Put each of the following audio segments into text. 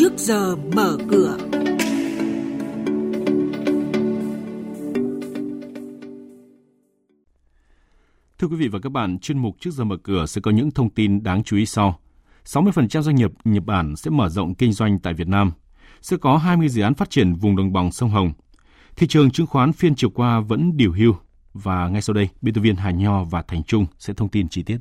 trước giờ mở cửa. Thưa quý vị và các bạn, chuyên mục trước giờ mở cửa sẽ có những thông tin đáng chú ý sau. 60% doanh nghiệp Nhật Bản sẽ mở rộng kinh doanh tại Việt Nam. Sẽ có 20 dự án phát triển vùng đồng bằng sông Hồng. Thị trường chứng khoán phiên chiều qua vẫn điều hưu. Và ngay sau đây, biên tập viên Hà Nho và Thành Trung sẽ thông tin chi tiết.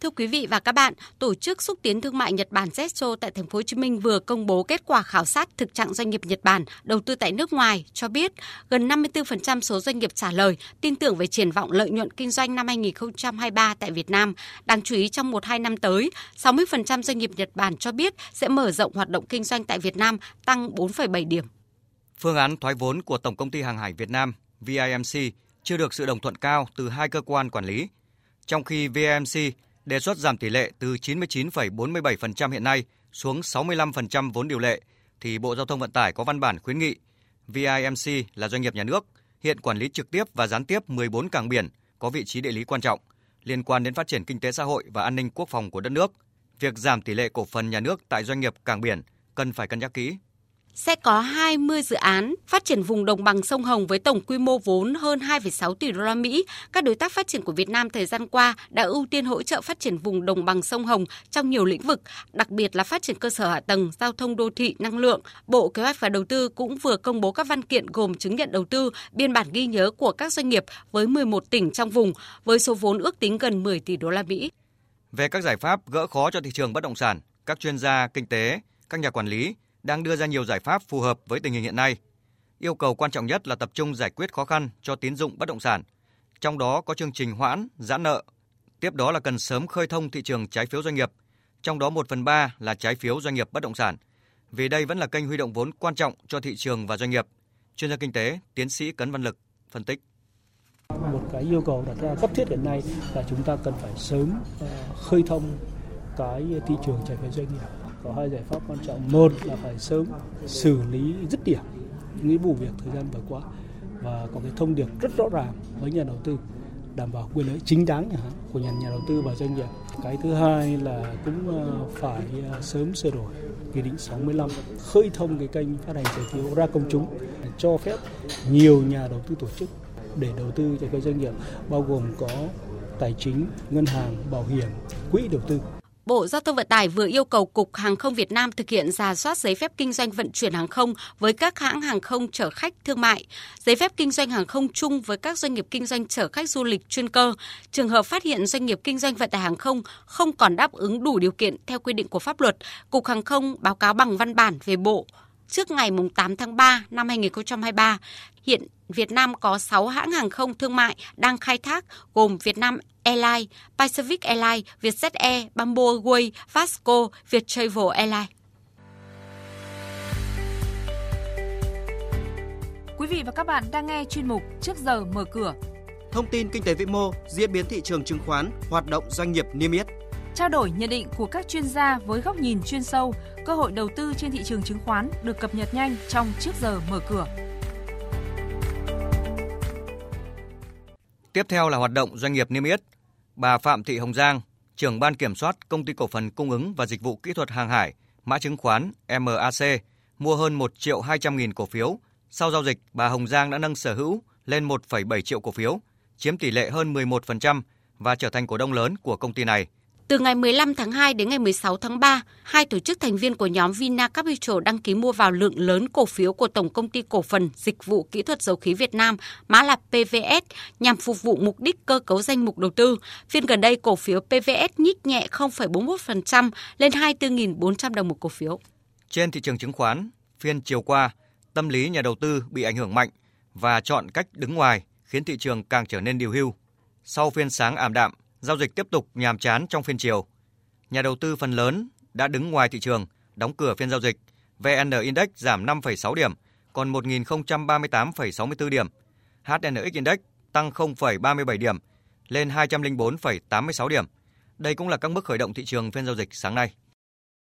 Thưa quý vị và các bạn, Tổ chức xúc tiến thương mại Nhật Bản Jetso tại thành phố Hồ Chí Minh vừa công bố kết quả khảo sát thực trạng doanh nghiệp Nhật Bản đầu tư tại nước ngoài cho biết gần 54% số doanh nghiệp trả lời tin tưởng về triển vọng lợi nhuận kinh doanh năm 2023 tại Việt Nam. Đáng chú ý trong 1-2 năm tới, 60% doanh nghiệp Nhật Bản cho biết sẽ mở rộng hoạt động kinh doanh tại Việt Nam, tăng 4,7 điểm. Phương án thoái vốn của Tổng công ty Hàng hải Việt Nam VIMC chưa được sự đồng thuận cao từ hai cơ quan quản lý, trong khi VIMC đề xuất giảm tỷ lệ từ 99,47% hiện nay xuống 65% vốn điều lệ, thì Bộ Giao thông Vận tải có văn bản khuyến nghị VIMC là doanh nghiệp nhà nước, hiện quản lý trực tiếp và gián tiếp 14 cảng biển có vị trí địa lý quan trọng liên quan đến phát triển kinh tế xã hội và an ninh quốc phòng của đất nước. Việc giảm tỷ lệ cổ phần nhà nước tại doanh nghiệp cảng biển cần phải cân nhắc kỹ sẽ có 20 dự án phát triển vùng đồng bằng sông Hồng với tổng quy mô vốn hơn 2,6 tỷ đô la Mỹ. Các đối tác phát triển của Việt Nam thời gian qua đã ưu tiên hỗ trợ phát triển vùng đồng bằng sông Hồng trong nhiều lĩnh vực, đặc biệt là phát triển cơ sở hạ tầng, giao thông đô thị, năng lượng. Bộ Kế hoạch và Đầu tư cũng vừa công bố các văn kiện gồm chứng nhận đầu tư, biên bản ghi nhớ của các doanh nghiệp với 11 tỉnh trong vùng với số vốn ước tính gần 10 tỷ đô la Mỹ. Về các giải pháp gỡ khó cho thị trường bất động sản, các chuyên gia kinh tế, các nhà quản lý đang đưa ra nhiều giải pháp phù hợp với tình hình hiện nay. Yêu cầu quan trọng nhất là tập trung giải quyết khó khăn cho tín dụng bất động sản, trong đó có chương trình hoãn, giãn nợ. Tiếp đó là cần sớm khơi thông thị trường trái phiếu doanh nghiệp, trong đó 1 phần 3 là trái phiếu doanh nghiệp bất động sản, vì đây vẫn là kênh huy động vốn quan trọng cho thị trường và doanh nghiệp. Chuyên gia kinh tế, tiến sĩ Cấn Văn Lực phân tích. Một cái yêu cầu đặt ra cấp thiết hiện nay là chúng ta cần phải sớm ờ, khơi thông cái thị trường trái phiếu doanh nghiệp có hai giải pháp quan trọng một là phải sớm xử lý dứt điểm những vụ việc thời gian vừa qua và có cái thông điệp rất rõ ràng với nhà đầu tư đảm bảo quyền lợi chính đáng của nhà nhà đầu tư và doanh nghiệp. Cái thứ hai là cũng ờ, phải ờ, sớm sửa đổi nghị định 65 khơi thông cái kênh phát hành trái phiếu ra công chúng cho phép nhiều nhà đầu tư tổ chức để đầu tư trái phiếu doanh nghiệp bao gồm có tài chính, ngân hàng, bảo hiểm, quỹ đầu tư Bộ Giao thông Vận tải vừa yêu cầu Cục Hàng không Việt Nam thực hiện giả soát giấy phép kinh doanh vận chuyển hàng không với các hãng hàng không chở khách thương mại, giấy phép kinh doanh hàng không chung với các doanh nghiệp kinh doanh chở khách du lịch chuyên cơ. Trường hợp phát hiện doanh nghiệp kinh doanh vận tải hàng không không còn đáp ứng đủ điều kiện theo quy định của pháp luật, Cục Hàng không báo cáo bằng văn bản về Bộ trước ngày 8 tháng 3 năm 2023. Hiện Việt Nam có 6 hãng hàng không thương mại đang khai thác gồm Việt Nam Airlines, Pacific Airlines, Vietjet Air, Bamboo Airways, Vasco, Viettravel Airlines. Quý vị và các bạn đang nghe chuyên mục Trước giờ mở cửa. Thông tin kinh tế vĩ mô, diễn biến thị trường chứng khoán, hoạt động doanh nghiệp niêm yết. Trao đổi nhận định của các chuyên gia với góc nhìn chuyên sâu, cơ hội đầu tư trên thị trường chứng khoán được cập nhật nhanh trong Trước giờ mở cửa. Tiếp theo là hoạt động doanh nghiệp niêm yết. Bà Phạm Thị Hồng Giang, trưởng ban kiểm soát công ty cổ phần cung ứng và dịch vụ kỹ thuật hàng hải, mã chứng khoán MAC, mua hơn 1 triệu 200 nghìn cổ phiếu. Sau giao dịch, bà Hồng Giang đã nâng sở hữu lên 1,7 triệu cổ phiếu, chiếm tỷ lệ hơn 11% và trở thành cổ đông lớn của công ty này. Từ ngày 15 tháng 2 đến ngày 16 tháng 3, hai tổ chức thành viên của nhóm Vina Capital đăng ký mua vào lượng lớn cổ phiếu của Tổng công ty cổ phần Dịch vụ Kỹ thuật Dầu khí Việt Nam, mã là PVS, nhằm phục vụ mục đích cơ cấu danh mục đầu tư. Phiên gần đây, cổ phiếu PVS nhích nhẹ 0,41% lên 24.400 đồng một cổ phiếu. Trên thị trường chứng khoán, phiên chiều qua, tâm lý nhà đầu tư bị ảnh hưởng mạnh và chọn cách đứng ngoài khiến thị trường càng trở nên điều hưu. Sau phiên sáng ảm đạm, giao dịch tiếp tục nhàm chán trong phiên chiều. Nhà đầu tư phần lớn đã đứng ngoài thị trường, đóng cửa phiên giao dịch. VN Index giảm 5,6 điểm, còn 1.038,64 điểm. HNX Index tăng 0,37 điểm, lên 204,86 điểm. Đây cũng là các mức khởi động thị trường phiên giao dịch sáng nay.